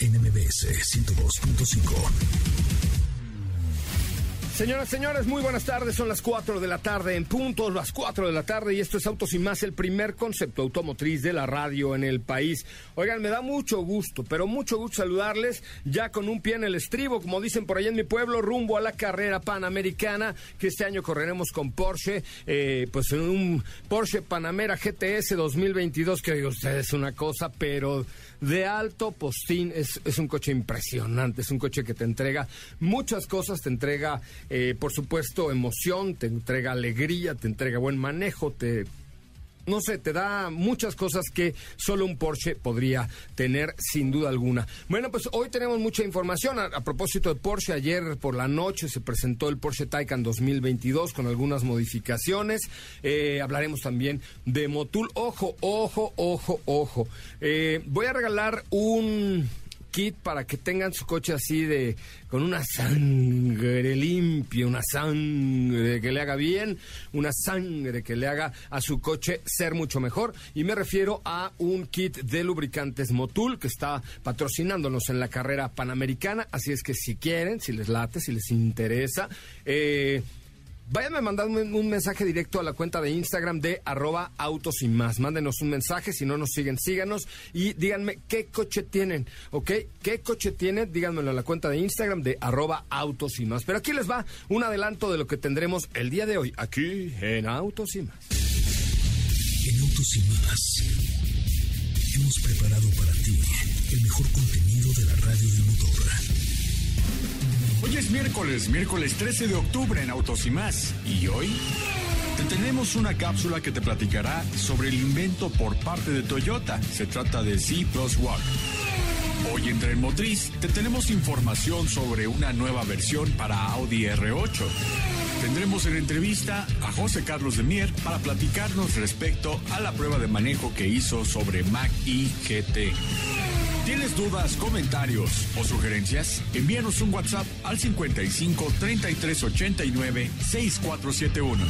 NMBS 102.5. Señoras, señores, muy buenas tardes. Son las 4 de la tarde en punto, las 4 de la tarde y esto es Autos y más, el primer concepto automotriz de la radio en el país. Oigan, me da mucho gusto, pero mucho gusto saludarles ya con un pie en el estribo, como dicen por ahí en mi pueblo, rumbo a la carrera panamericana que este año correremos con Porsche, eh, pues en un Porsche Panamera GTS 2022, que oiga ustedes una cosa, pero de alto postín. Es, es un coche impresionante, es un coche que te entrega muchas cosas, te entrega, eh, por supuesto, emoción, te entrega alegría, te entrega buen manejo, te no sé, te da muchas cosas que solo un Porsche podría tener sin duda alguna. Bueno, pues hoy tenemos mucha información. A, propósito de Porsche, ayer por la noche se presentó el Porsche Taycan 2022 con algunas modificaciones. Eh, hablaremos también de Motul. Ojo, ojo, ojo, ojo. Eh, voy a regalar un kit para que tengan su coche así de con una sangre limpia, una sangre que le haga bien, una sangre que le haga a su coche ser mucho mejor. Y me refiero a un kit de lubricantes Motul que está patrocinándonos en la carrera panamericana. Así es que si quieren, si les late, si les interesa, eh, Váyanme mandando un, mensaje directo a la cuenta de Instagram de arroba autos y más. Mándenos un mensaje, si no nos siguen, síganos y díganme qué coche tienen, ¿ok? ¿Qué coche tienen? Díganmelo a la cuenta de Instagram de arroba autos y más. Pero aquí les va un adelanto de lo que tendremos el día de hoy, aquí en Autos y más. En Autos y más hemos preparado para ti el mejor contenido de la radio del motor. Hoy es miércoles, miércoles 13 de octubre en Autos y más. ¿Y hoy? Te tenemos una cápsula que te platicará sobre el invento por parte de Toyota. Se trata de C Plus Walk. Hoy en Tren Motriz te tenemos información sobre una nueva versión para Audi R8. Tendremos en entrevista a José Carlos de Mier para platicarnos respecto a la prueba de manejo que hizo sobre Mac GT. ¿Tienes dudas, comentarios o sugerencias? Envíanos un WhatsApp al 55 33 89 6471.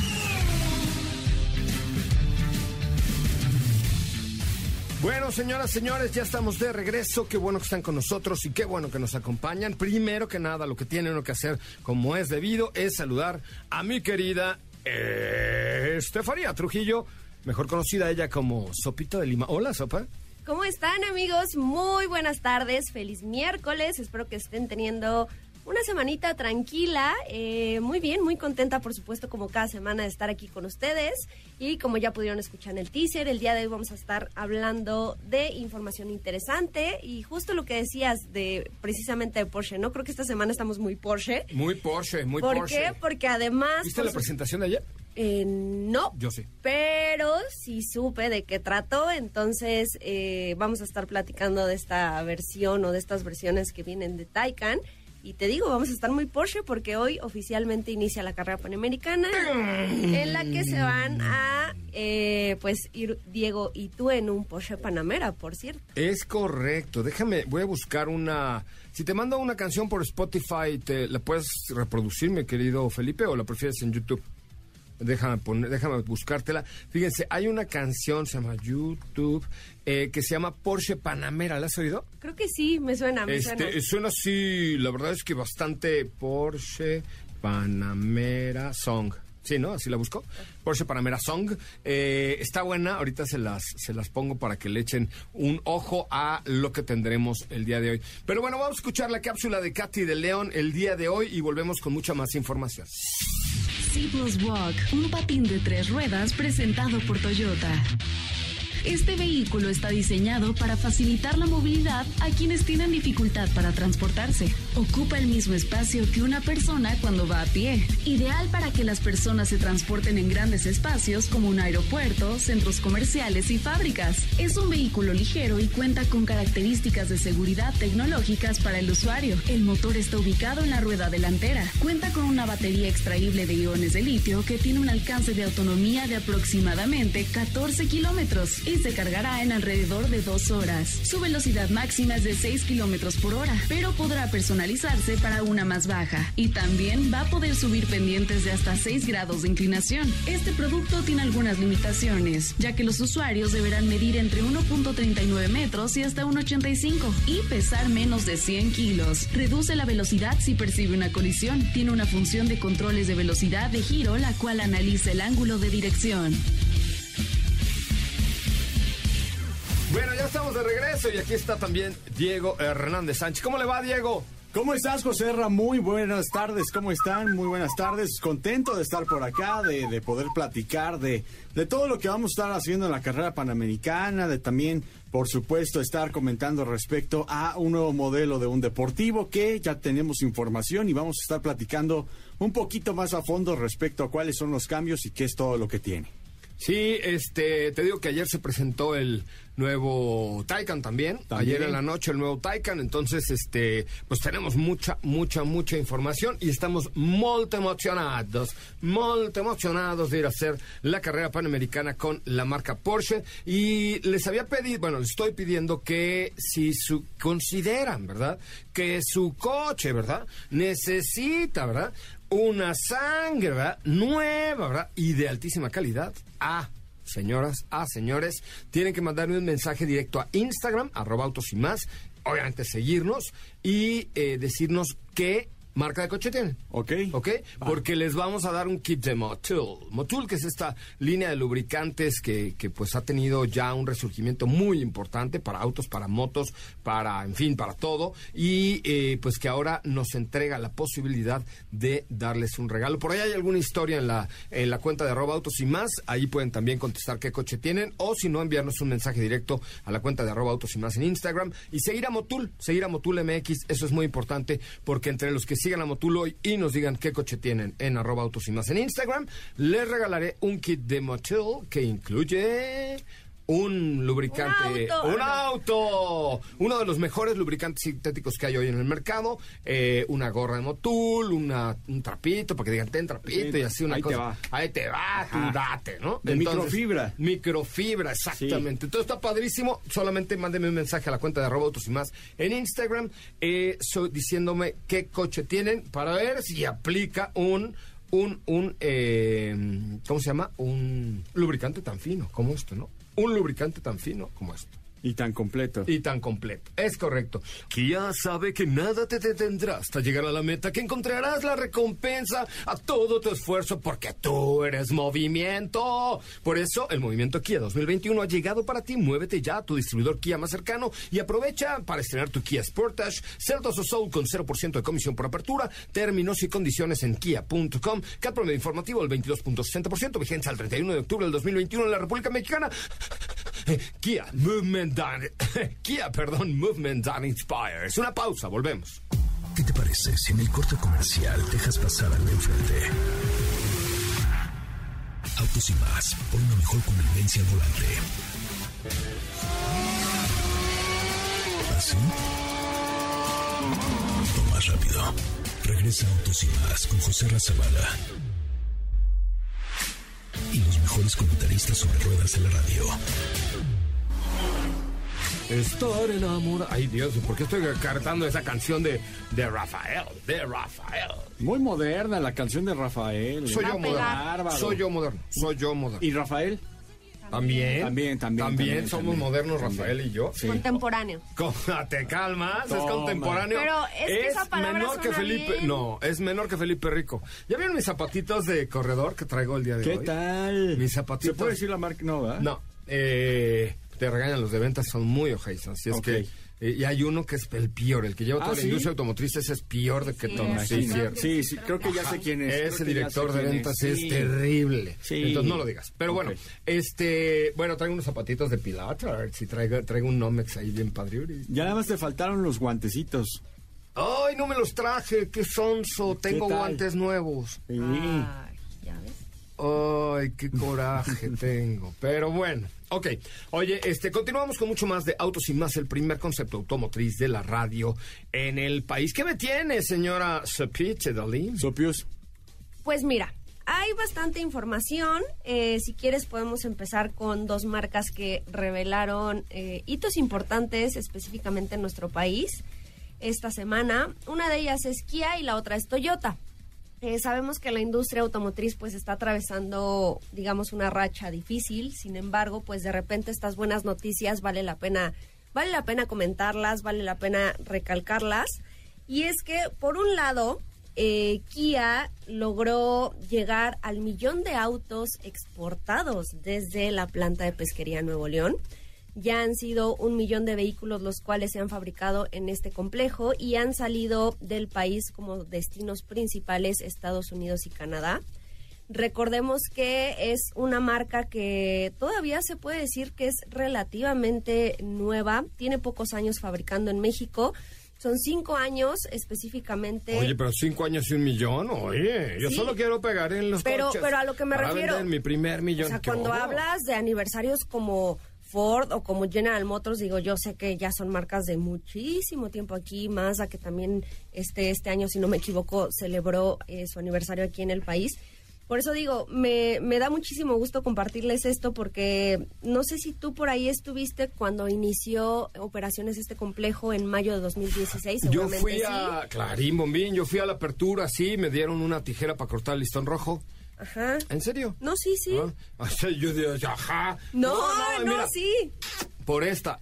Bueno, señoras, señores, ya estamos de regreso. Qué bueno que están con nosotros y qué bueno que nos acompañan. Primero que nada, lo que tiene uno que hacer, como es debido, es saludar a mi querida Estefanía Trujillo, mejor conocida ella como Sopita de Lima. Hola, Sopa. ¿Cómo están amigos? Muy buenas tardes, feliz miércoles, espero que estén teniendo una semanita tranquila, eh, muy bien, muy contenta por supuesto como cada semana de estar aquí con ustedes y como ya pudieron escuchar en el teaser, el día de hoy vamos a estar hablando de información interesante y justo lo que decías de precisamente de Porsche, ¿no? Creo que esta semana estamos muy Porsche. Muy Porsche, muy ¿Por Porsche. qué? Porque además... ¿Viste la presentación de ayer? Eh, no. Yo sí. Pero sí supe de qué trató, entonces eh, vamos a estar platicando de esta versión o de estas versiones que vienen de Taycan. Y te digo, vamos a estar muy Porsche porque hoy oficialmente inicia la carrera panamericana en la que se van a eh, pues ir Diego y tú en un Porsche Panamera, por cierto. Es correcto. Déjame, voy a buscar una. Si te mando una canción por Spotify, ¿te la puedes reproducir, mi querido Felipe, o la prefieres en YouTube? Déjame, poner, déjame buscártela. Fíjense, hay una canción, se llama YouTube, eh, que se llama Porsche Panamera. ¿La has oído? Creo que sí, me suena, me Este, suena. suena así, la verdad es que bastante Porsche Panamera Song. Sí, ¿no? Así la busco. Porsche Panamera Song. Eh, está buena, ahorita se las, se las pongo para que le echen un ojo a lo que tendremos el día de hoy. Pero bueno, vamos a escuchar la cápsula de Katy de León el día de hoy y volvemos con mucha más información. Walk, un patín de tres ruedas presentado por Toyota. Este vehículo está diseñado para facilitar la movilidad a quienes tienen dificultad para transportarse. Ocupa el mismo espacio que una persona cuando va a pie. Ideal para que las personas se transporten en grandes espacios como un aeropuerto, centros comerciales y fábricas. Es un vehículo ligero y cuenta con características de seguridad tecnológicas para el usuario. El motor está ubicado en la rueda delantera. Cuenta con una batería extraíble de iones de litio que tiene un alcance de autonomía de aproximadamente 14 kilómetros se cargará en alrededor de dos horas. Su velocidad máxima es de 6 kilómetros por hora, pero podrá para una más baja. Y también va a poder subir pendientes de hasta 6 grados de inclinación. Este producto tiene algunas limitaciones, ya que los usuarios deberán medir entre 1.39 metros y hasta 1.85 y pesar menos de 100 kilos. Reduce la velocidad si percibe una colisión. Tiene una función de controles de velocidad de giro, la cual analiza el ángulo de dirección. Bueno, ya estamos de regreso y aquí está también Diego Hernández Sánchez. ¿Cómo le va, Diego? ¿Cómo estás, José? Muy buenas tardes, ¿cómo están? Muy buenas tardes. Contento de estar por acá, de, de, poder platicar de, de todo lo que vamos a estar haciendo en la carrera panamericana, de también, por supuesto, estar comentando respecto a un nuevo modelo de un deportivo que ya tenemos información y vamos a estar platicando un poquito más a fondo respecto a cuáles son los cambios y qué es todo lo que tiene. Sí, este, te digo que ayer se presentó el nuevo Taycan también, También. ayer en la noche el nuevo Taycan, entonces este, pues tenemos mucha, mucha, mucha información y estamos muy emocionados, muy emocionados de ir a hacer la carrera panamericana con la marca Porsche y les había pedido, bueno, les estoy pidiendo que si su, consideran, ¿verdad? Que su coche, ¿verdad? Necesita, ¿verdad? Una sangre, ¿verdad? Nueva, ¿verdad? Y de altísima calidad. Ah, señoras, ah, señores, tienen que mandarme un mensaje directo a Instagram, arroba autos y más, obviamente seguirnos y eh, decirnos qué marca de coche tienen. ¿Ok? ¿Ok? Porque les vamos a dar un kit de Motul. Motul, que es esta línea de lubricantes que, que, pues ha tenido ya un resurgimiento muy importante para autos, para motos, para, en fin, para todo. Y eh, pues que ahora nos entrega la posibilidad de darles un regalo. Por ahí hay alguna historia en la, en la cuenta de arroba autos y más. Ahí pueden también contestar qué coche tienen. O si no, enviarnos un mensaje directo a la cuenta de arroba autos y más en Instagram. Y seguir a Motul, seguir a Motul MX. Eso es muy importante porque entre los que sigan a Motul hoy y nos digan qué coche tienen en arroba autos y más en Instagram, les regalaré un kit de Motul que incluye un lubricante, Un auto. un auto, uno de los mejores lubricantes sintéticos que hay hoy en el mercado, eh, una gorra de Motul, una, un trapito, para que digan, ten trapito Sí, y así una ahí te cosa. va. Ahí te va, tú date, ¿no? De microfibra. Microfibra, exactamente. Entonces está padrísimo. Solamente mándeme un mensaje a la cuenta de arroba autos y más en Instagram, eh, so- diciéndome qué coche tienen para ver si aplica un un un eh, ¿cómo se llama? Un lubricante tan fino como esto, ¿no? Un lubricante tan fino como esto. Y tan completo. Y tan completo. Es correcto. Kia sabe que nada te detendrá hasta llegar a la meta, que encontrarás la recompensa a todo tu esfuerzo porque tú eres movimiento. Por eso, el movimiento Kia 2021 ha llegado para ti. Muévete ya a tu distribuidor Kia más cercano y aprovecha para estrenar tu Kia Sportage, Celtos o Soul con 0% de comisión por apertura, términos y condiciones en kia.com. Cat promedio informativo el 22.60%, vigencia al 31 de octubre del 2021 en la República Mexicana. Kia Movement That Kia, perdón, Movement That Inspires. Una pausa, volvemos. ¿Qué te parece si en el corte comercial dejas pasar al de enfrente? Autos y más, por una mejor convivencia al volante. ¿Así? O más rápido. Regresa Autos y más con José Razabala. Y los mejores comentaristas sobre ruedas de la radio. Estar enamorado. Ay, Dios, ¿por qué estoy cantando esa canción de, de Rafael? De Rafael. Muy moderna la canción de Rafael. Soy yo moderno. Soy yo moderno. Soy yo moderno. ¿Y Rafael? También. También, también, también, somos también. modernos, También. Rafael y yo. Sí. Contemporáneo. ¿Cómo te calmas? Es contemporáneo. Pero es que esa palabra menor que Felipe. bien. No, es menor que Felipe Rico. ¿Ya vieron mis zapatitos de corredor que traigo el día de ¿Qué hoy? tal? Mis zapatitos. ¿Se puede decir la marca? No, ¿verdad? No, eh, te regañan los de ventas, son muy ojazos. Así es que. eh, y hay uno que es el peor, el que lleva Ah, toda la ¿sí? industria automotriz, ese es peor de que Sí, todo. Sí. Sí, sí, creo que ya sé quién es. Ese director de ventas Sí. es terrible. Sí. Entonces no lo digas. Pero bueno, este, bueno, traigo unos zapatitos de Pilates, y traigo, traigo un Nomex ahí bien padre. Ya nada más te faltaron los guantecitos. Ay, no me los traje, qué sonso, tengo guantes nuevos. Sí. Ay, ya ves. Ay, qué coraje tengo. Pero bueno, ok. Oye, este, continuamos con mucho más de Autos y Más, el primer concepto automotriz de la radio en el país. ¿Qué me tiene, señora Sopiche Dalí? Sopios. Pues mira, hay bastante información. Eh, si quieres podemos empezar con dos marcas que revelaron eh, hitos importantes específicamente en nuestro país esta semana. Una de ellas es Kia y la otra es Toyota. Eh, sabemos que la industria automotriz pues está atravesando, digamos, una racha difícil. Sin embargo, pues de repente estas buenas noticias vale la pena, vale la pena comentarlas, vale la pena recalcarlas. Y es que por un lado, eh, Kia logró llegar al millón de autos exportados desde la planta de pesquería Nuevo León. Ya han sido un millón de vehículos los cuales se han fabricado en este complejo y han salido del país como destinos principales Estados Unidos y Canadá. Recordemos que es una marca que todavía se puede decir que es relativamente nueva, tiene pocos años fabricando en México, son cinco años específicamente. Oye, pero cinco años y un millón, oye, yo Sí. solo quiero pegar en los Pero- coches. pero a lo que me refiero- mi primer millón. O sea, ¿Qué cuando hablas de aniversarios como Ford o como General Motors, digo, yo sé que ya son marcas de muchísimo tiempo aquí, Mazda que también este, este año, si no me equivoco, celebró eh, su aniversario aquí en el país. Por eso digo, me, me da muchísimo gusto compartirles esto porque no sé si tú por ahí estuviste cuando inició operaciones este complejo en mayo de 2016. Yo fui sí. a, Clarín, Bombín, yo fui a la apertura, sí, me dieron una tijera para cortar el listón rojo. Ajá. ¿En serio? No, sí, sí. ¿Ah? Yo digo, ajá. No, no, mira, sí. Por esta,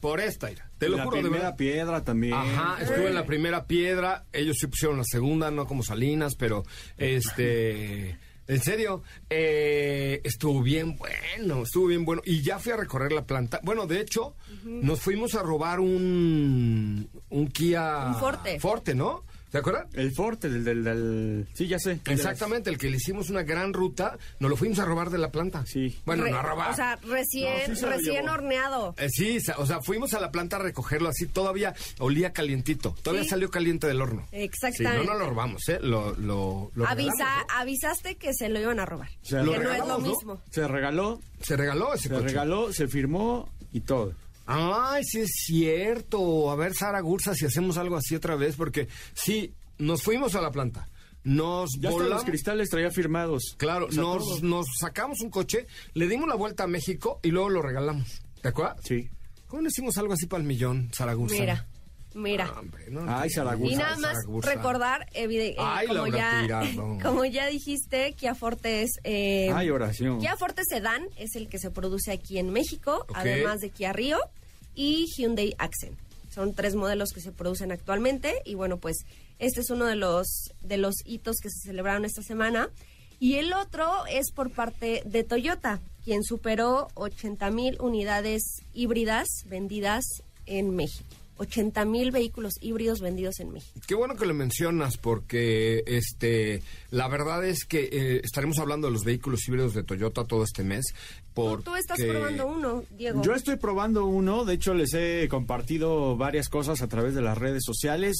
por esta, mira. Te lo la juro, de primera verdad. piedra también. Ajá, estuve en la primera piedra, ellos sí pusieron la segunda, no como Salinas, pero este, en serio, eh, estuvo bien bueno, estuvo bien bueno. Y ya fui a recorrer la planta. Bueno, de hecho, nos fuimos a robar un, un Kia... Un Forte. Forte, ¿no? ¿Se acuerdan? El Forte, del, del, del- Sí, ya sé. Exactamente, el que le hicimos una gran ruta, nos lo fuimos a robar de la planta. Sí. Bueno, Re- no a robar. O sea, recién, No, sí se lo recién horneado. Eh, sí, o sea, fuimos a la planta a recogerlo así, todavía olía calientito, todavía Sí. salió caliente del horno. Exactamente. Sí, no, no lo robamos, ¿eh? Lo, lo, lo Avisa, regalamos, avisaste que se lo iban a robar. Se que no es lo mismo. Se regaló, Se regaló ese se coche. regaló, se firmó y todo. Ay, sí es cierto. A ver, Sara Gursa, si hacemos algo así otra vez, porque sí, nos fuimos a la planta. Nos Ya volamos. los cristales traía firmados. Claro, O sea, nos, sacamos un coche, le dimos la vuelta a México y luego lo regalamos. ¿Te acuerdas? Sí. ¿Cómo no hicimos algo así para el millón, Sara Gursa? Mira, mira. Ah, hombre, no, Ay, Zaragoza. Y nada más Zaragoza. recordar, evide- eh, Ay, como, ya, Tirado. como ya dijiste, Kia Forte es... eh, Ay, oración. Kia Forte Sedan es el que se produce aquí en México, además de Kia Río y Hyundai Accent. Son tres modelos que se producen actualmente y bueno, pues este es uno de los, de los hitos que se celebraron esta semana. Y el otro es por parte de Toyota, quien superó 80 mil unidades híbridas vendidas en México. 80 mil vehículos híbridos vendidos en México. Qué bueno que lo mencionas porque este la verdad es que eh, estaremos hablando de los vehículos híbridos de Toyota todo este mes. Tú, Porque... tú estás probando uno, Diego. Yo estoy probando uno, de hecho les he compartido varias cosas a través de las redes sociales.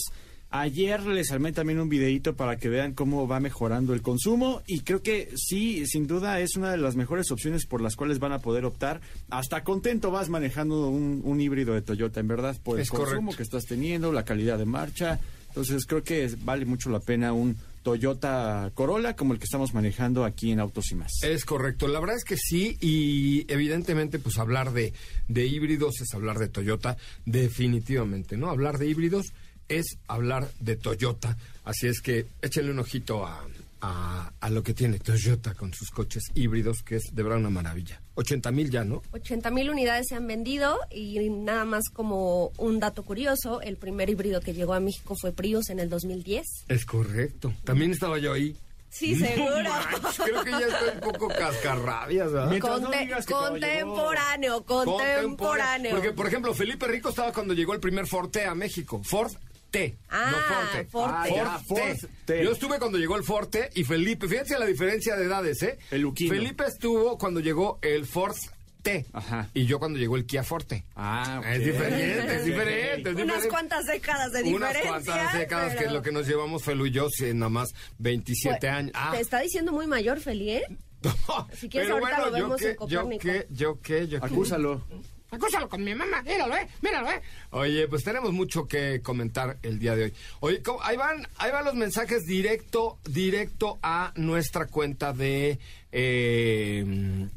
Ayer les armé también un videito para que vean cómo va mejorando el consumo y creo que sí, sin duda es una de las mejores opciones por las cuales van a poder optar. Hasta contento vas manejando un, un híbrido de Toyota, en verdad, por el Es consumo correcto. que estás teniendo, la calidad de marcha. Entonces creo que vale mucho la pena un Toyota Corolla como el que estamos manejando aquí en Autos y Más. Es correcto, la verdad es que sí, y evidentemente, pues hablar de, de híbridos es hablar de Toyota, definitivamente, ¿no? Hablar de híbridos es hablar de Toyota. Así es que échenle un ojito a, a, a lo que tiene Toyota con sus coches híbridos, que es de verdad una maravilla. 80 mil ya, ¿no? 80 mil unidades se han vendido y nada más como un dato curioso, el primer híbrido que llegó a México fue Prius en el 2010. Es correcto. También estaba yo ahí. Sí, seguro. Manches, Creo que ya estoy un poco cascarrabias, Conte- digas que todavía contemporáneo, contemporáneo. Porque, por ejemplo, Felipe Rico estaba cuando llegó el primer Forte a México. Ford T, Ah, no Forte. Forte. Ah, ya, Forte. Ford T. Yo estuve cuando llegó el Forte y Felipe, fíjense la diferencia de edades, ¿eh? El Luquino. Felipe estuvo cuando llegó el Ford T Ajá. y yo cuando llegó el Kia Forte. Ah, ok. Es diferente, es diferente, es Unas diferente. cuantas décadas de Unas diferencia. cuantas décadas que pero- es lo que nos llevamos Felu y yo, sí, nada más 27 Pues, años. Ah. Te está diciendo muy mayor, Feli, ¿eh? Si quieres, Pero ahorita lo yo vemos qué, en yo Copérnico. qué, yo qué, yo qué. Acúsalo. Acúsalo con mi mamá, míralo, eh, míralo, eh. Oye, pues tenemos mucho que comentar el día de hoy. Oye, ¿cómo? ahí van, ahí van los mensajes directo, directo a nuestra cuenta de eh,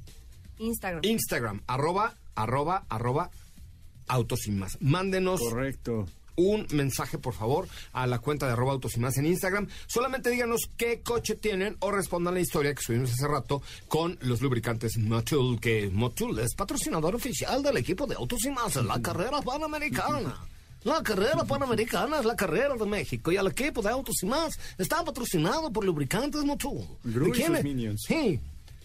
Instagram. Instagram, arroba, arroba, arroba, autos sin más. Mándenos Correcto. Un mensaje, por favor, a la cuenta de arroba autos y más en Instagram. Solamente díganos qué coche tienen o respondan la historia que subimos hace rato con los lubricantes Motul, que Motul es patrocinador oficial del equipo de autos y más en la carrera panamericana. La carrera panamericana es la carrera de México y el equipo de autos y más está patrocinado por lubricantes Motul. ¿De quién es? Sí,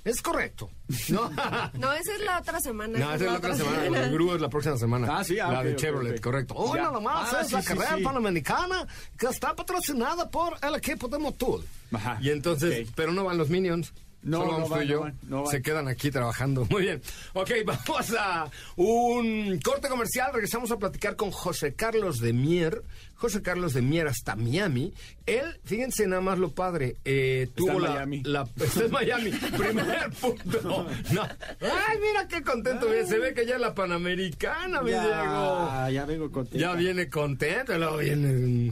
es correcto. No, No, esa es la otra semana. no, esa es la otra semana. El Gru es la próxima semana. Ah, sí, ah, La de Chevrolet, correcto. Hoy Ya. nada más Ah, es la sí, carrera sí. panamericana que está patrocinada por el equipo de Motul. Ajá, Y entonces, pero no van los Minions. No, Solo no tú y yo. no. Se quedan aquí trabajando. Muy bien. Ok, vamos a un corte comercial. Regresamos a platicar con José Carlos de Mier. José Carlos de Mier hasta Miami. Él, fíjense nada más lo padre, eh, tuvo en la, Miami. la- Está en Miami. Primer punto. No. Ay, mira qué contento. Se ve que ya es la Panamericana, mi Diego. Ya, ya vengo contigo. Ya viene contento, luego viene.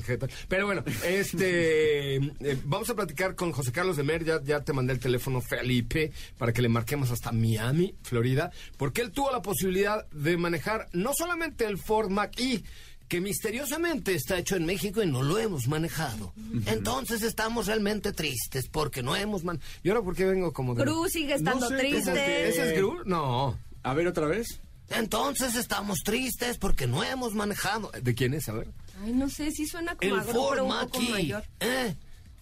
Pero bueno, este eh, vamos a platicar con José Carlos de Mer, ya, ya te mandé el teléfono Felipe para que le marquemos hasta Miami, Florida, porque él tuvo la posibilidad de manejar no solamente el Ford Mach-E, que misteriosamente está hecho en México y no lo hemos manejado. Entonces estamos realmente tristes porque no hemos man... ¿Y ahora por qué vengo como de... Gru sigue estando sé, triste. ¿Ese es Gru? No. A ver, otra vez. Entonces estamos tristes porque no hemos manejado. ¿De quién es? A ver. Ay, no sé, sí suena como El a Gru, Ford pero un poco Mach-E, mayor. ¿eh?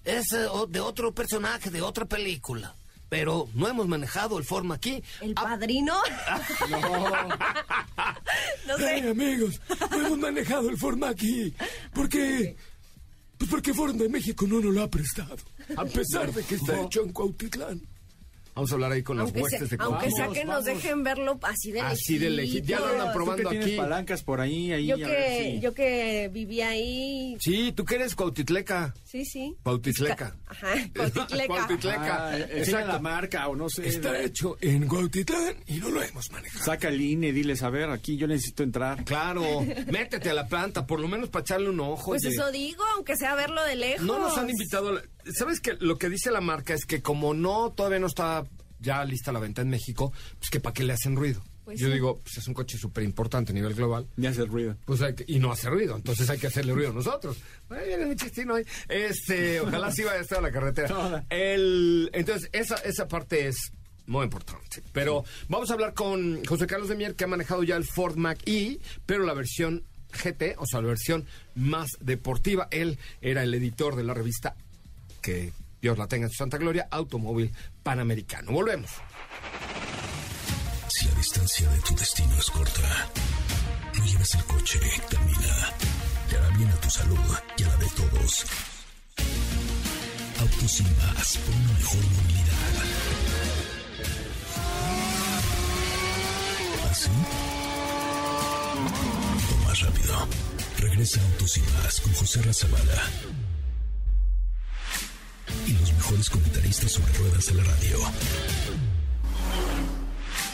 Es eh, de otro personaje, de otra película. Pero no hemos manejado el Ford Mach-E. ¿El Ah, padrino? no sé. amigos, no hemos manejado el Ford Mach-E. ¿Por qué? Pues porque Ford de México no nos lo ha prestado. A pesar de que está hecho en Cuautitlán. Vamos a hablar ahí con las Aunque, huestes se- de aunque sea que nos dejen verlo así de Así de lejito. Ya lo andan probando Tú que tienes aquí. palancas por ahí, ahí. Yo ver que, si- yo que vivía ahí, Sí, tú que eres Cuautitleca. sí, sí. Cuautitleca. Ajá, Cuautitleca. Cuautitleca. Ah, enseña Exacto. la marca o no sé. Está hecho en Cuautitlán y no lo hemos manejado. Saca el INE, diles, a ver, aquí yo necesito entrar. Claro, métete a la planta, por lo menos para echarle un ojo. Pues oye. eso digo, aunque sea verlo de lejos. No nos han invitado. a la- ¿Sabes que Lo que dice la marca es que como no todavía no está ya lista la venta en México, pues que para qué le hacen ruido. Pues Yo sí. digo, pues es un coche súper importante a nivel global. Ni hace ruido. Pues hay que- y no hace ruido, entonces hay que hacerle ruido nosotros. Ay, viene mi chistino ahí. Este, ojalá sí vaya a estar a la carretera. El, entonces, esa, esa parte es muy importante. Pero vamos a hablar con José Carlos de Mier, que ha manejado ya el Ford Mach-E, pero la versión GT, o sea, la versión más deportiva. Él era el editor de la revista que Dios la tenga en su santa gloria, Automóvil Panamericano. Volvemos. Si la distancia de tu destino es corta, no lleves el coche, camina. Te hará bien a tu salud y a la de todos. Autos sin más, por una mejor movilidad. ¿Así? O más rápido. Regresa Autos sin más con José Razabala. Mejores comentaristas sobre ruedas de la radio.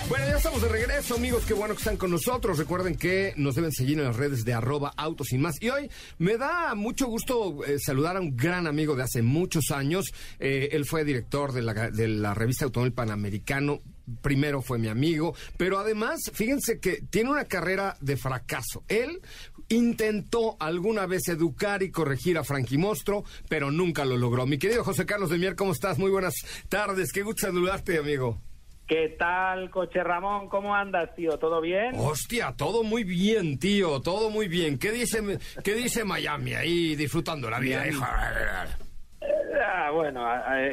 Bueno, ya estamos de regreso, amigos. Qué bueno que están con nosotros. Recuerden que nos deben seguir en las redes de arroba autos y más. Y hoy me da mucho gusto eh, saludar a un gran amigo de hace muchos años. Eh, él fue director de la, de la revista Automóvil Panamericano. Primero fue mi amigo, pero además, fíjense que tiene una carrera de fracaso. Él intentó alguna vez educar y corregir a Frankie Mostro, pero nunca lo logró. Mi querido José Carlos de Mier, ¿cómo estás? Muy buenas tardes, qué gusto saludarte, amigo. ¿Qué tal, Coche Ramón? ¿Cómo andas, tío? ¿Todo bien? Hostia, todo muy bien, tío, todo muy bien. ¿Qué dice, qué dice Miami ahí disfrutando la vida? hijo? Ah, bueno,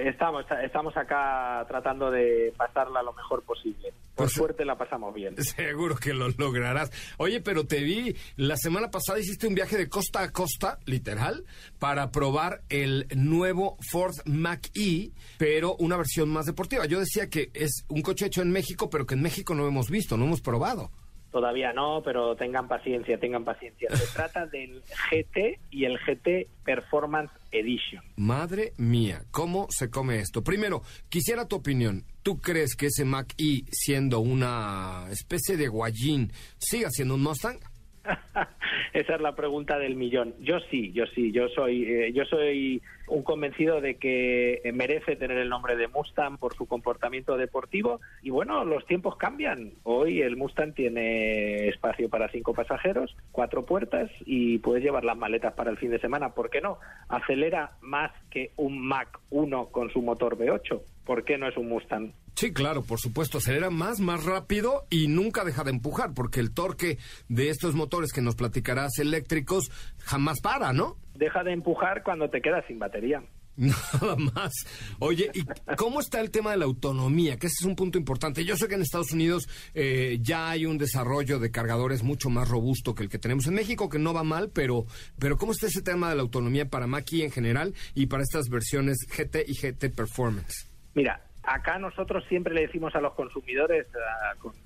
estamos, estamos acá tratando de pasarla lo mejor posible. Por pues, suerte la pasamos bien. Seguro que lo lograrás. Oye, pero te vi, la semana pasada hiciste un viaje de costa a costa, literal, para probar el nuevo Ford Mach-E, pero una versión más deportiva. Yo decía que es un coche hecho en México, pero que en México no hemos visto, no hemos probado. Todavía no, pero tengan paciencia, tengan paciencia. Se trata del GT y el GT Performance Edition. Madre mía, ¿cómo se come esto? Primero, quisiera tu opinión. ¿Tú crees que ese Mac E, siendo una especie de guayín, siga siendo un Mustang? Esa es la pregunta del millón. Yo sí, yo sí, yo soy, eh, yo soy un convencido de que merece tener el nombre de Mustang por su comportamiento deportivo y bueno, los tiempos cambian. Hoy el Mustang tiene espacio para cinco pasajeros, cuatro puertas y puedes llevar las maletas para el fin de semana. ¿Por qué no? Acelera más que un Mac 1 con su motor V8. ¿Por qué no es un Mustang? Sí, claro, por supuesto, acelera más, más rápido y nunca deja de empujar, porque el torque de estos motores que nos platicarás eléctricos jamás para, ¿no? Deja de empujar cuando te quedas sin batería. Nada más. Oye, ¿y cómo está el tema de la autonomía? Que ese es un punto importante. Yo sé que en Estados Unidos eh, ya hay un desarrollo de cargadores mucho más robusto que el que tenemos en México, que no va mal, pero, pero ¿cómo está ese tema de la autonomía para Mackie en general y para estas versiones GT y GT Performance? Mira, acá nosotros siempre le decimos a los consumidores,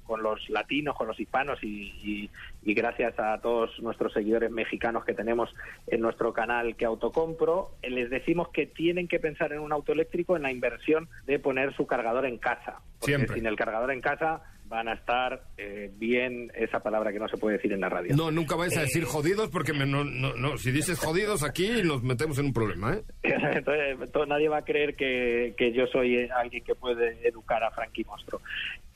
con, los latinos, con los hispanos y, gracias a todos nuestros seguidores mexicanos que tenemos en nuestro canal que autocompro, les decimos que tienen que pensar en un auto eléctrico en la inversión de poner su cargador en casa. Porque sin el cargador en casa van a estar eh, bien esa palabra que no se puede decir en la radio. No, nunca vais a decir eh, jodidos porque no, no, si dices jodidos aquí nos metemos en un problema. ¿eh? Entonces, nadie va a creer que, que, yo soy alguien que puede educar a Frankie Mostro.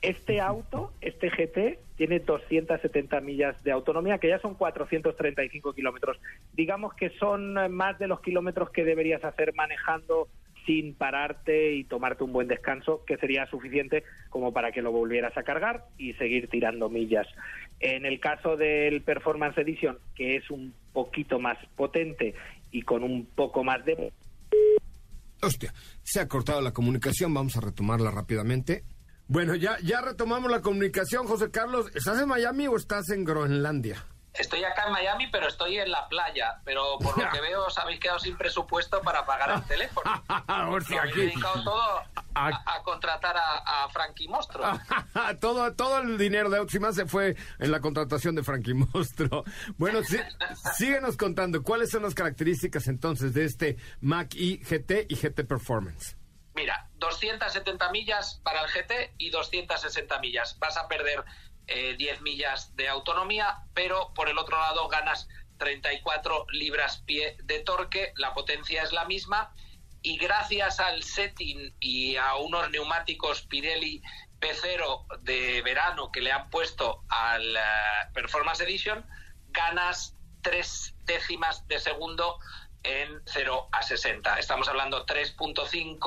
Este auto, este GT, tiene 270 millas de autonomía, que ya son 435 kilómetros. Digamos que son más de los kilómetros que deberías hacer manejando sin pararte y tomarte un buen descanso, que sería suficiente como para que lo volvieras a cargar y seguir tirando millas. En el caso del Performance Edition, que es un poquito más potente y con un poco más de... Hostia, se ha cortado la comunicación, vamos a retomarla rápidamente. Bueno, ya, ya retomamos la comunicación, José Carlos. ¿Estás en Miami o estás en Groenlandia? Estoy acá en Miami, pero estoy en la playa. Pero por lo que veo, os habéis quedado sin presupuesto para pagar el teléfono. Hostia, habéis dedicado todo a, contratar a, Frankie Mostro. todo, todo el dinero de Auxima se fue en la contratación de Frankie Mostro. Bueno, síguenos contando. ¿Cuáles son las características entonces de este Mac E GT y GT Performance? Mira, 270 millas para el GT y 260 millas. Vas a perder 10 eh, millas de autonomía, pero por el otro lado ganas 34 libras pie de torque, la potencia es la misma y gracias al setting y a unos neumáticos Pirelli P0 de verano que le han puesto al eh, Performance Edition, ganas tres décimas de segundo en 0 a 60. Estamos hablando 3.5,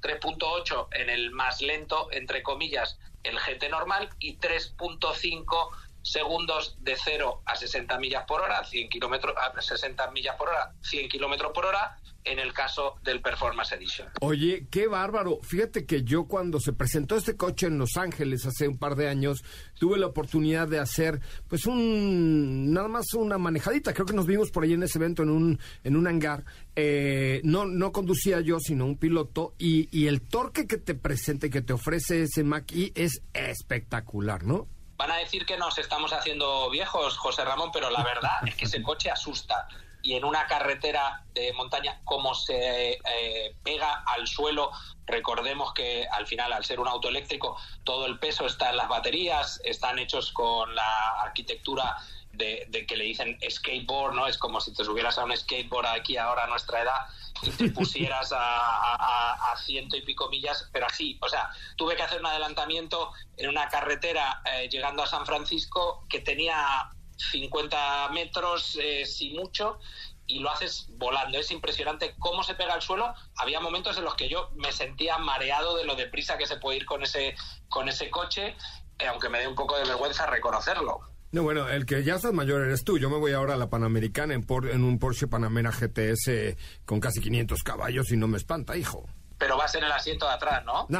3.8 en el más lento, entre comillas, el GT normal y 3.5 segundos de 0 a 60 millas por hora, 100 kilómetros, a 60 millas por hora, 100 kilómetros por hora, en el caso del Performance Edition. Oye, qué bárbaro. Fíjate que yo cuando se presentó este coche en Los Ángeles hace un par de años, tuve la oportunidad de hacer, pues, un, nada más una manejadita. Creo que nos vimos por ahí en ese evento en un, en un hangar. Eh, no, no conducía yo, sino un piloto. Y, y el torque que te presenta y que te ofrece ese Mach-E es espectacular, ¿no? Van a decir que nos estamos haciendo viejos, José Ramón, pero la verdad es que ese coche asusta y en una carretera de montaña, como se eh, pega al suelo, recordemos que al final, al ser un auto eléctrico, todo el peso está en las baterías, están hechos con la arquitectura de, que le dicen skateboard, ¿no? Es como si te subieras a un skateboard aquí ahora a nuestra edad y te pusieras a, ciento y pico millas, pero así, o sea, tuve que hacer un adelantamiento en una carretera eh, llegando a San Francisco que tenía 50 metros, eh, si mucho, y lo haces volando. Es impresionante cómo se pega al suelo. Había momentos en los que yo me sentía mareado de lo deprisa que se puede ir con ese, con ese coche, eh, aunque me dé un poco de vergüenza reconocerlo. No, bueno, el que ya estás mayor eres tú. Yo me voy ahora a la Panamericana en, por, en un Porsche Panamera GTS con casi 500 caballos y no me espanta, hijo pero vas en el asiento de atrás, ¿no? Te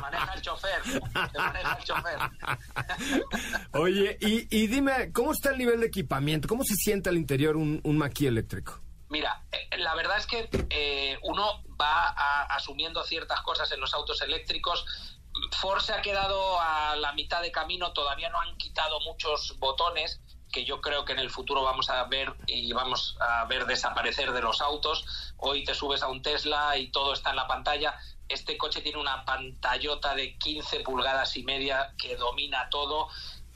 maneja, el chofer. Te maneja el chofer. Oye, y, dime, ¿cómo está el nivel de equipamiento? ¿Cómo se siente al interior un, un maquí eléctrico? Mira, eh, la verdad es que eh, uno va asumiendo ciertas cosas en los autos eléctricos. Ford se ha quedado a la mitad de camino, todavía no han quitado muchos botones que yo creo que en el futuro vamos a ver y vamos a ver desaparecer de los autos. Hoy te subes a un Tesla y todo está en la pantalla. Este coche tiene una pantallota de 15 pulgadas y media que domina todo.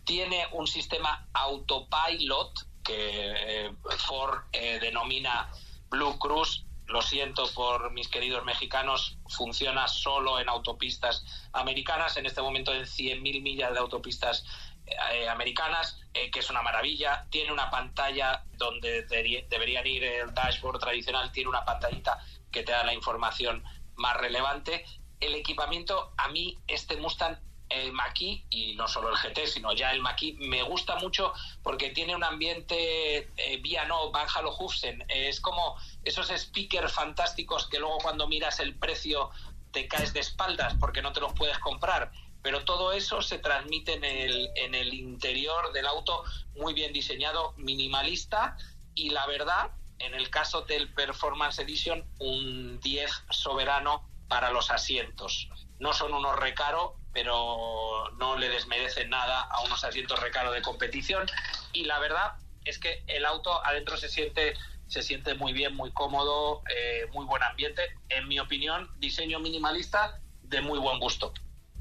Tiene un sistema autopilot que eh, Ford eh, denomina Blue Cruise. Lo siento por mis queridos mexicanos, funciona solo en autopistas americanas, en este momento en 100.000 millas de autopistas eh, americanas, eh, que es una maravilla. Tiene una pantalla donde deberían ir el dashboard tradicional, tiene una pantallita que te da la información más relevante. El equipamiento, a mí, este Mustang el Maki y no solo el GT, sino ya el Maki me gusta mucho porque tiene un ambiente eh, vía no Van Hufsen. es como esos speakers fantásticos que luego cuando miras el precio te caes de espaldas porque no te los puedes comprar pero todo eso se transmite en el, en el interior del auto muy bien diseñado, minimalista y la verdad, en el caso del Performance Edition, un 10 soberano para los asientos. No son unos recaro, pero no le desmerecen nada a unos asientos recaro de competición y la verdad es que el auto adentro se siente se siente muy bien, muy cómodo, eh, muy buen ambiente. En mi opinión, diseño minimalista de muy buen gusto.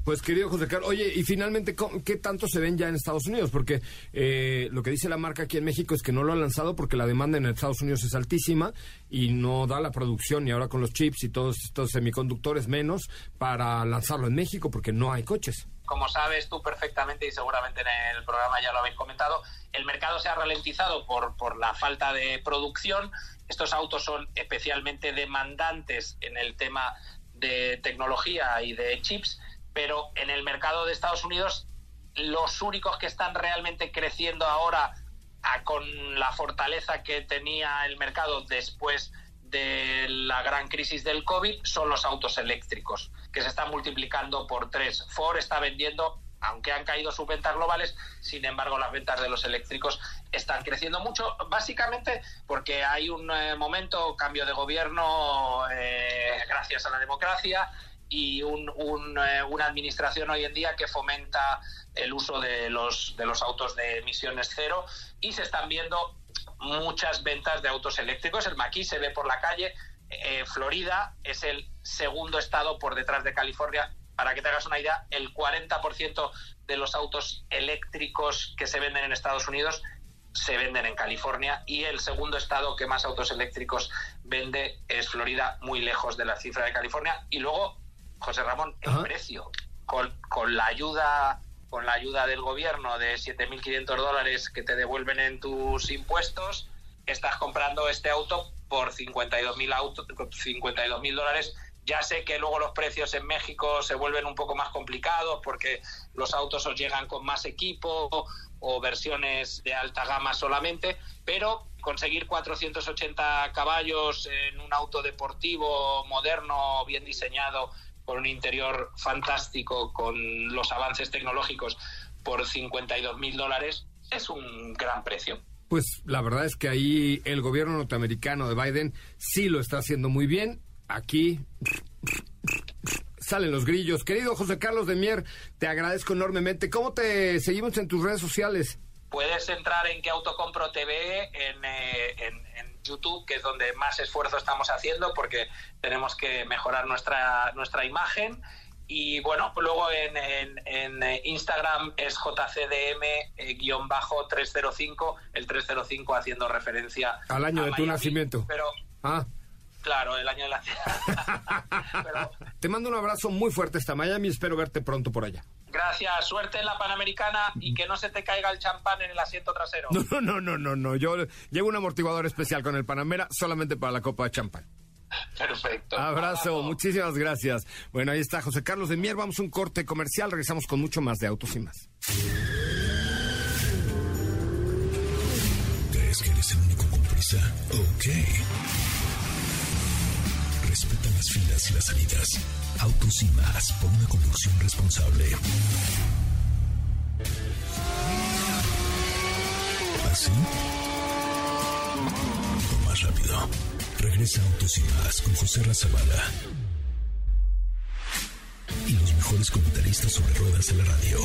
Pues querido José Carlos, oye, y finalmente, ¿qué tanto se ven ya en Estados Unidos? Porque eh, lo que dice la marca aquí en México es que no lo ha lanzado porque la demanda en Estados Unidos es altísima y no da la producción, y ahora con los chips y todos estos semiconductores menos, para lanzarlo en México porque no hay coches. Como sabes tú perfectamente y seguramente en el programa ya lo habéis comentado, el mercado se ha ralentizado por, por la falta de producción. Estos autos son especialmente demandantes en el tema de tecnología y de chips pero en el mercado de Estados Unidos los únicos que están realmente creciendo ahora con la fortaleza que tenía el mercado después de la gran crisis del COVID son los autos eléctricos, que se están multiplicando por tres. Ford está vendiendo, aunque han caído sus ventas globales, sin embargo las ventas de los eléctricos están creciendo mucho, básicamente porque hay un eh, momento, cambio de gobierno, eh, gracias a la democracia, y un, eh, una administración hoy en día que fomenta el uso de los, de los autos de emisiones cero y se están viendo muchas ventas de autos eléctricos. El maquis se ve por la calle. Eh, Florida es el segundo estado por detrás de California. Para que te hagas una idea, el 40% de los autos eléctricos que se venden en Estados Unidos se venden en California y el segundo estado que más autos eléctricos vende es Florida, muy lejos de la cifra de California. Y luego José Ramón, el precio con, con, la ayuda con la ayuda del gobierno de 7.500 dólares que te devuelven en tus impuestos, estás comprando este auto por 52.000 52 dólares. Ya sé que luego los precios en México se vuelven un poco más complicados porque los autos os llegan con más equipo o versiones de alta gama solamente, pero conseguir 480 caballos en un auto deportivo moderno, bien diseñado, con un interior fantástico, con los avances tecnológicos por 52 mil dólares, es un gran precio. Pues la verdad es que ahí el gobierno norteamericano de Biden sí lo está haciendo muy bien. Aquí salen los grillos. Querido José Carlos de Mier, te agradezco enormemente. ¿Cómo te seguimos en tus redes sociales? Puedes entrar en que Autocompro TV en, eh, en YouTube, que es donde más esfuerzo estamos haciendo porque tenemos que mejorar nuestra, nuestra imagen. Y bueno, luego en, en, Instagram es JCDM-305, el 305 haciendo referencia al año de tu nacimiento. Pero, ah. Claro, el año de la Te mando un abrazo muy fuerte hasta Miami y espero verte pronto por allá. Gracias, suerte en la Panamericana y que no se te caiga el champán en el asiento trasero. No, no, no, no, no. Yo llevo un amortiguador especial con el Panamera solamente para la copa de champán. Perfecto. Abrazo, muchísimas gracias. Bueno, ahí está José Carlos de Mier. Vamos a un corte comercial. Regresamos con mucho más de autos y más. ¿Crees que eres el único con prisa? Ok. Respeta las filas y las salidas. Autos y más por una conducción responsable. ¿Así? O más rápido. Regresa Autos y más con José Razabala. Y los mejores comentaristas sobre ruedas de la radio.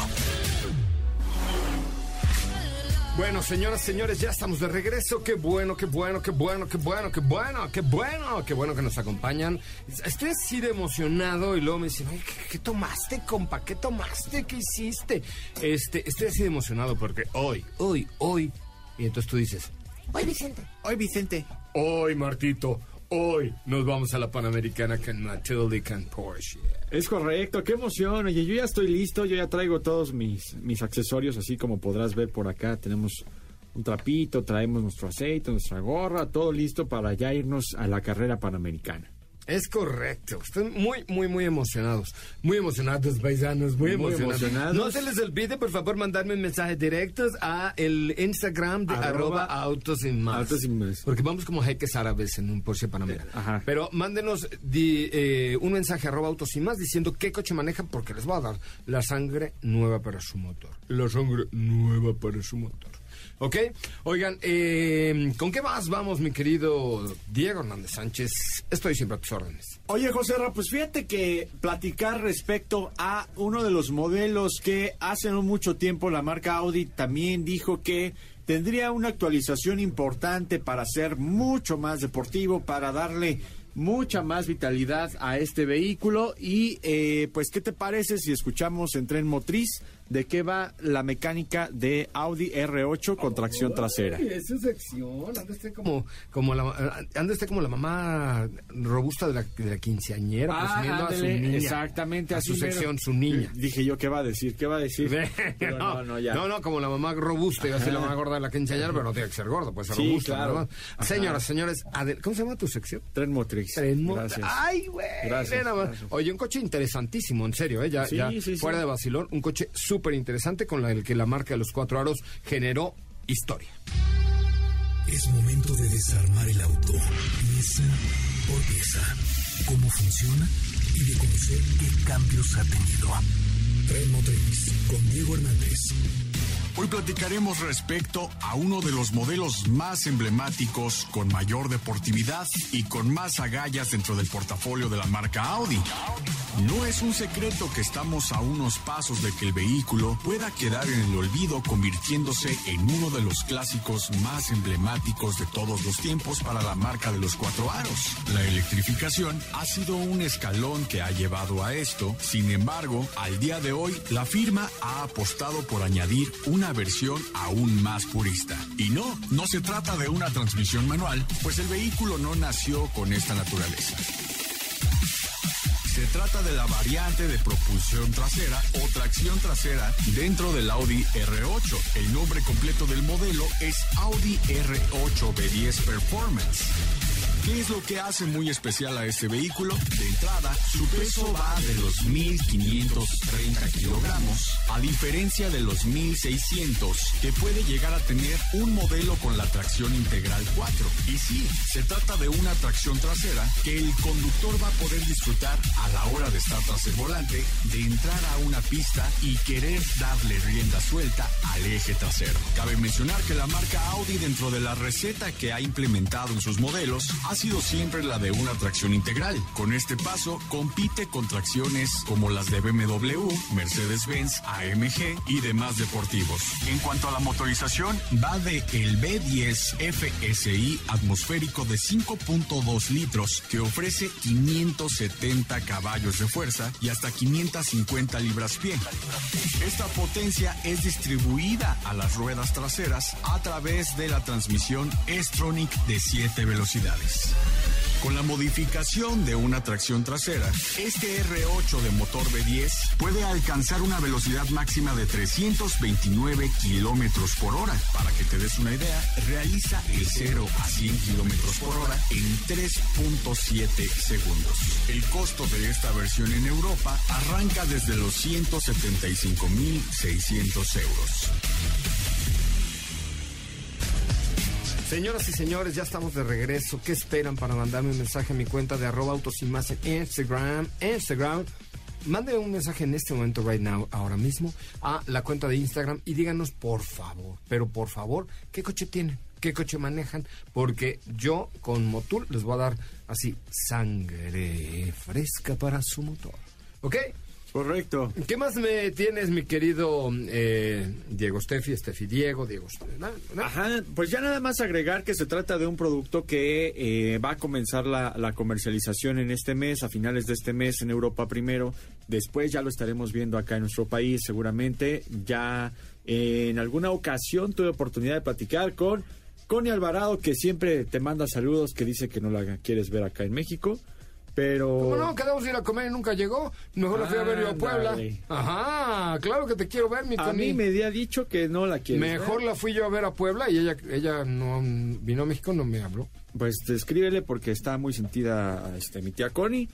Bueno, señoras, señores, ya estamos de regreso. Qué bueno, qué bueno, qué bueno, qué bueno, qué bueno, qué bueno, qué bueno que nos acompañan. Estoy así de emocionado y luego me dicen, Oye, ¿qué, qué tomaste, compa? ¿Qué tomaste? ¿Qué hiciste? Este, estoy así de emocionado porque hoy, hoy, hoy. Y entonces tú dices, Hoy Vicente. Hoy Vicente. hoy, Martito, hoy nos vamos a la Panamericana con Matilde con Porsche. Es correcto, qué emoción. Oye, yo ya estoy listo, yo ya traigo todos mis, mis accesorios, así como podrás ver por acá. Tenemos un trapito, traemos nuestro aceite, nuestra gorra, todo listo para ya irnos a la carrera panamericana. Es correcto. Están muy, muy, muy emocionados. Muy emocionados, paisanos. Muy, Muy emocionados. emocionados. No se les olvide, por favor, mandarme mensajes directos a el Instagram de arroba, Arroba autos sin más. Autos sin más. Porque vamos como jeques árabes en un Porsche Panamera. Ajá. Pero mándenos di- eh, un mensaje arroba autos sin más diciendo qué coche manejan porque les voy a dar la sangre nueva para su motor. La sangre nueva para su motor. ¿Ok? Oigan, eh, ¿con qué más vamos, mi querido Diego Hernández Sánchez? Estoy siempre a tus órdenes. Oye, José Ra, pues fíjate que platicar respecto a uno de los modelos que hace no mucho tiempo la marca Audi también dijo que tendría una actualización importante para ser mucho más deportivo, para darle mucha más vitalidad a este vehículo y eh, pues ¿qué te parece si escuchamos en tren motriz de qué va la mecánica de Audi R8 con tracción trasera? Esa sección, anda usted como, como la, anda usted como la mamá robusta de la, de la quinceañera, presumiendo a su Ah, niña. Exactamente, a su sección, su niña. Dije yo, ¿qué va a decir? ¿Qué va a decir? Pero no, no, no, como la mamá robusta, iba a decir la mamá gorda de la quinceañera, pero no tiene que ser gorda, puede ser Sí, robusta. claro. Señoras, señores, ¿cómo se llama tu sección? Tren motriz. Tren Mo- Gracias. Ay, güey. Gracias. Oye, un coche interesantísimo, en serio, ¿eh? Ya, Sí, ya sí, sí. fuera de vacilón, un coche súper interesante con el que la marca de los cuatro aros generó historia. Es momento de desarmar el auto, pieza por pieza. Cómo funciona y de conocer qué cambios ha tenido. Tren con Diego Hernández. Hoy platicaremos respecto a uno de los modelos más emblemáticos, con mayor deportividad y con más agallas dentro del portafolio de la marca Audi. No es un secreto que estamos a unos pasos de que el vehículo pueda quedar en el olvido convirtiéndose en uno de los clásicos más emblemáticos de todos los tiempos para la marca de los cuatro aros. La electrificación ha sido un escalón que ha llevado a esto, sin embargo, al día de hoy la firma ha apostado por añadir una versión aún más purista. Y no, no se trata de una transmisión manual, pues el vehículo no nació con esta naturaleza. Se trata de la variante de propulsión trasera o tracción trasera dentro del Audi R8. El nombre completo del modelo es Audi R8 B10 Performance. ¿Qué es lo que hace muy especial a este vehículo? De entrada, su peso va de los 1.530 kilogramos, a diferencia de los 1.600 que puede llegar a tener un modelo con la tracción integral 4. Y sí, se trata de una tracción trasera que el conductor va a poder disfrutar a la hora de estar tras el volante, de entrar a una pista y querer darle rienda suelta al eje trasero. Cabe mencionar que la marca Audi dentro de la receta que ha implementado en sus modelos ha sido siempre la de una tracción integral. Con este paso compite con tracciones como las de BMW, Mercedes-Benz, AMG y demás deportivos. En cuanto a la motorización, va de el B10 FSI atmosférico de 5.2 litros que ofrece 570 caballos de fuerza y hasta 550 libras-pie. Esta potencia es distribuida a las ruedas traseras a través de la transmisión S-Tronic de 7 velocidades. Con la modificación de una tracción trasera, este R8 de motor V10 puede alcanzar una velocidad máxima de 329 kilómetros por hora. Para que te des una idea, realiza el 0 a 100 kilómetros por hora en 3.7 segundos. El costo de esta versión en Europa arranca desde los 175.600 euros. Señoras y señores, ya estamos de regreso. ¿Qué esperan para mandarme un mensaje a mi cuenta de arroba autos y más en Instagram? Instagram. Mándenme un mensaje en este momento, right now, ahora mismo, a la cuenta de Instagram y díganos, por favor, pero por favor, ¿qué coche tienen? ¿Qué coche manejan? Porque yo con Motul les voy a dar así sangre fresca para su motor. ¿Ok? Correcto. ¿Qué más me tienes, mi querido eh, Diego Steffi, Steffi Diego, Diego Ajá, pues ya nada más agregar que se trata de un producto que eh, va a comenzar la, la, comercialización en este mes, a finales de este mes en Europa primero, después ya lo estaremos viendo acá en nuestro país seguramente. Ya eh, en alguna ocasión tuve oportunidad de platicar con Connie Alvarado, que siempre te manda saludos, que dice que no la quieres ver acá en México. Pero... ¿Cómo no? Quedamos a ir a comer y nunca llegó. Mejor la fui a ver yo a Puebla. Ajá, claro que te quiero ver, mi A mí me había dicho que no la quieres Mejor la fui yo a ver a Puebla y ella, ella no vino a México, no me habló. Pues escríbele porque está muy sentida este, mi tía Connie.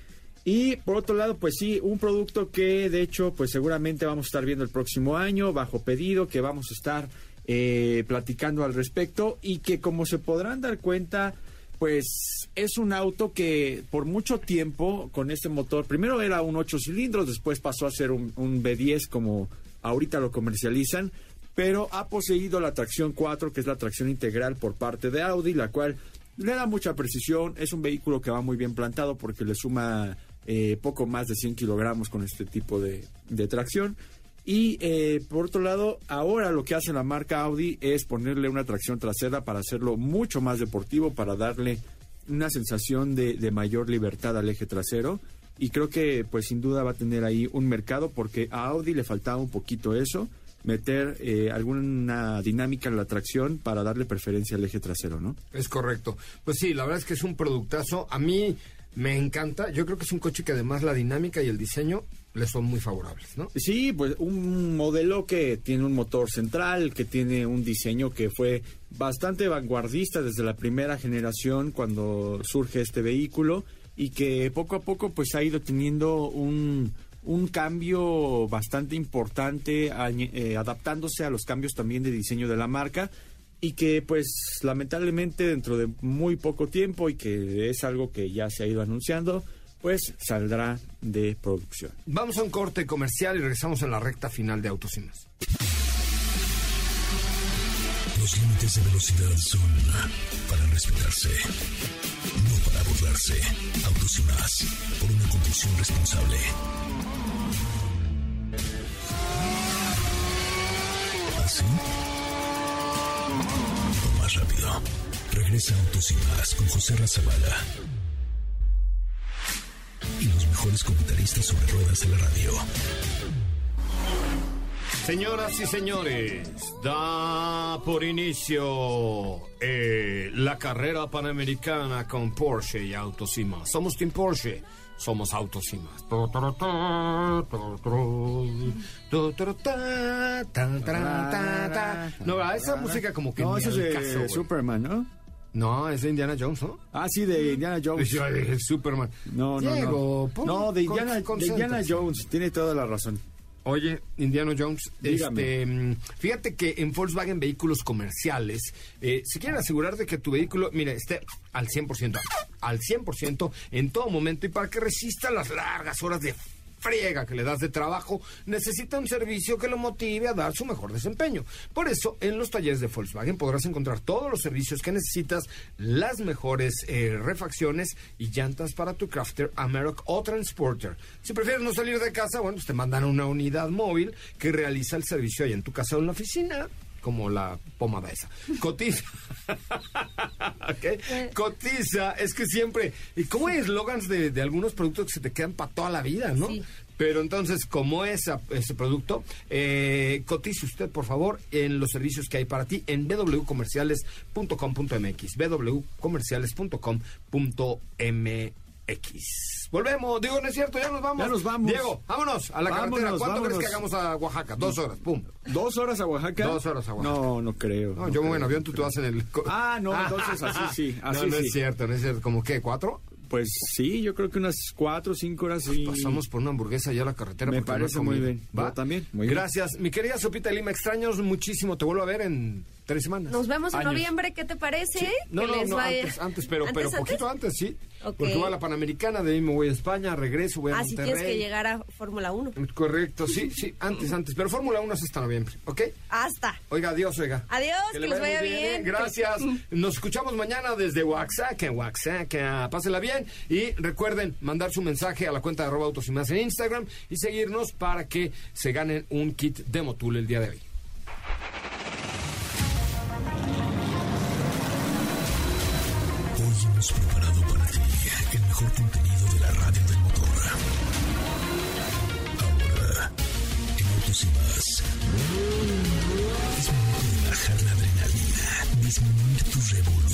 Y por otro lado, pues sí, un producto que de hecho, pues seguramente vamos a estar viendo el próximo año, bajo pedido, que vamos a estar eh, platicando al respecto y que como se podrán dar cuenta pues es un auto que por mucho tiempo con este motor, primero era un 8 cilindros, después pasó a ser un, B10 como ahorita lo comercializan, pero ha poseído la tracción 4, que es la tracción integral por parte de Audi, la cual le da mucha precisión, es un vehículo que va muy bien plantado porque le suma eh, poco más de 100 kilogramos con este tipo de, de tracción. Y eh, por otro lado, ahora lo que hace la marca Audi es ponerle una tracción trasera para hacerlo mucho más deportivo, para darle una sensación de, mayor libertad al eje trasero. Y creo que pues sin duda va a tener ahí un mercado porque a Audi le faltaba un poquito eso, meter eh, alguna dinámica en la tracción para darle preferencia al eje trasero, ¿no? Es correcto. Pues sí, la verdad es que es un productazo. A mí me encanta. Yo creo que es un coche que además la dinámica y el diseño le son muy favorables, ¿no? Sí, pues un modelo que tiene un motor central, que tiene un diseño que fue bastante vanguardista desde la primera generación cuando surge este vehículo y que poco a poco pues ha ido teniendo un, un cambio bastante importante, eh, adaptándose a los cambios también de diseño de la marca y que pues lamentablemente dentro de muy poco tiempo y que es algo que ya se ha ido anunciando, pues saldrá de producción. Vamos a un corte comercial y regresamos en la recta final de Autos y Más. Los límites de velocidad son para respetarse, no para burlarse. Autos y Más, por una conducción responsable. ¿Así? ¿Ah, más rápido. Regresa Autos con José Razabala y los mejores comentaristas sobre ruedas de la radio. Señoras y señores, da por inicio eh, la carrera panamericana con Porsche y Autos. Somos Team Porsche, somos Autos y más. No, esa música como que... No, eso es de Superman, ¿no? No, es de Indiana Jones, ¿no? Ah, sí, de Indiana Jones. Es Superman. No, no, Diego, no. No, de Indiana, de Indiana Jones. Tiene toda la razón. Oye, Indiana Jones, este, mm, fíjate que en Volkswagen Vehículos Comerciales, eh, si quieren asegurar de que tu vehículo, mire, esté al 100%, al 100% en todo momento y para que resista las largas horas de friega que le das de trabajo, necesita un servicio que lo motive a dar su mejor desempeño. Por eso, en los talleres de Volkswagen podrás encontrar todos los servicios que necesitas, las mejores eh, refacciones y llantas para tu Crafter, Amarok o Transporter. Si prefieres no salir de casa, bueno, pues te mandan una unidad móvil que realiza el servicio ahí en tu casa o en la oficina como la pomada esa. Cotiza. ¿Okay? Cotiza. Es que siempre. ¿Y cómo hay eslogans de, algunos productos que se te quedan para toda la vida, no? Pero entonces, como es ese producto, eh, cotice usted, por favor, en los servicios que hay para ti en www.comerciales.com.mx. www.comerciales.com.mx. Volvemos, digo, no es cierto, ya nos vamos. Ya nos vamos. Diego, vámonos a la Vámonos, carretera. ¿Cuánto vámonos. crees que hagamos a Oaxaca? Dos horas, pum. ¿Dos horas a Oaxaca? Dos horas a Oaxaca. No, no creo. No, no yo me voy en creo, avión, tú te creo. vas en el... Ah, no, entonces así sí, así no, no sí. es cierto, no es cierto. ¿Cómo qué? ¿Cuatro? Pues sí, yo creo que unas cuatro o cinco horas y... Pasamos por una hamburguesa ya a la carretera. Me parece muy bien. Yo también, muy bien. Gracias. Mi querida Sopita Lima, extraños muchísimo. Te vuelvo a ver en tres semanas. Nos vemos en Años. noviembre, ¿qué te parece? Sí. No, Que no, les no, vaya- antes, antes, pero, pero ¿Antes, poquito antes, sí. Ok. Porque voy a la Panamericana, de ahí me voy a España, regreso, voy a Ah, si Monterrey. tienes que llegar a Fórmula 1. Correcto, sí, sí, antes, antes. Pero Fórmula 1 es hasta noviembre, ¿ok? Hasta. Oiga, adiós, oiga. Adiós, que le les vaya bien. Gracias. Nos escuchamos mañana desde Oaxaca, Oaxaca. Pásela bien. Y recuerden mandar su mensaje a la cuenta de arroba autos y más en Instagram y seguirnos para que se ganen un kit de Motul el día de. Hoy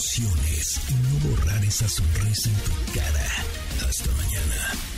y no borrar esa sonrisa en tu cara. Hasta mañana.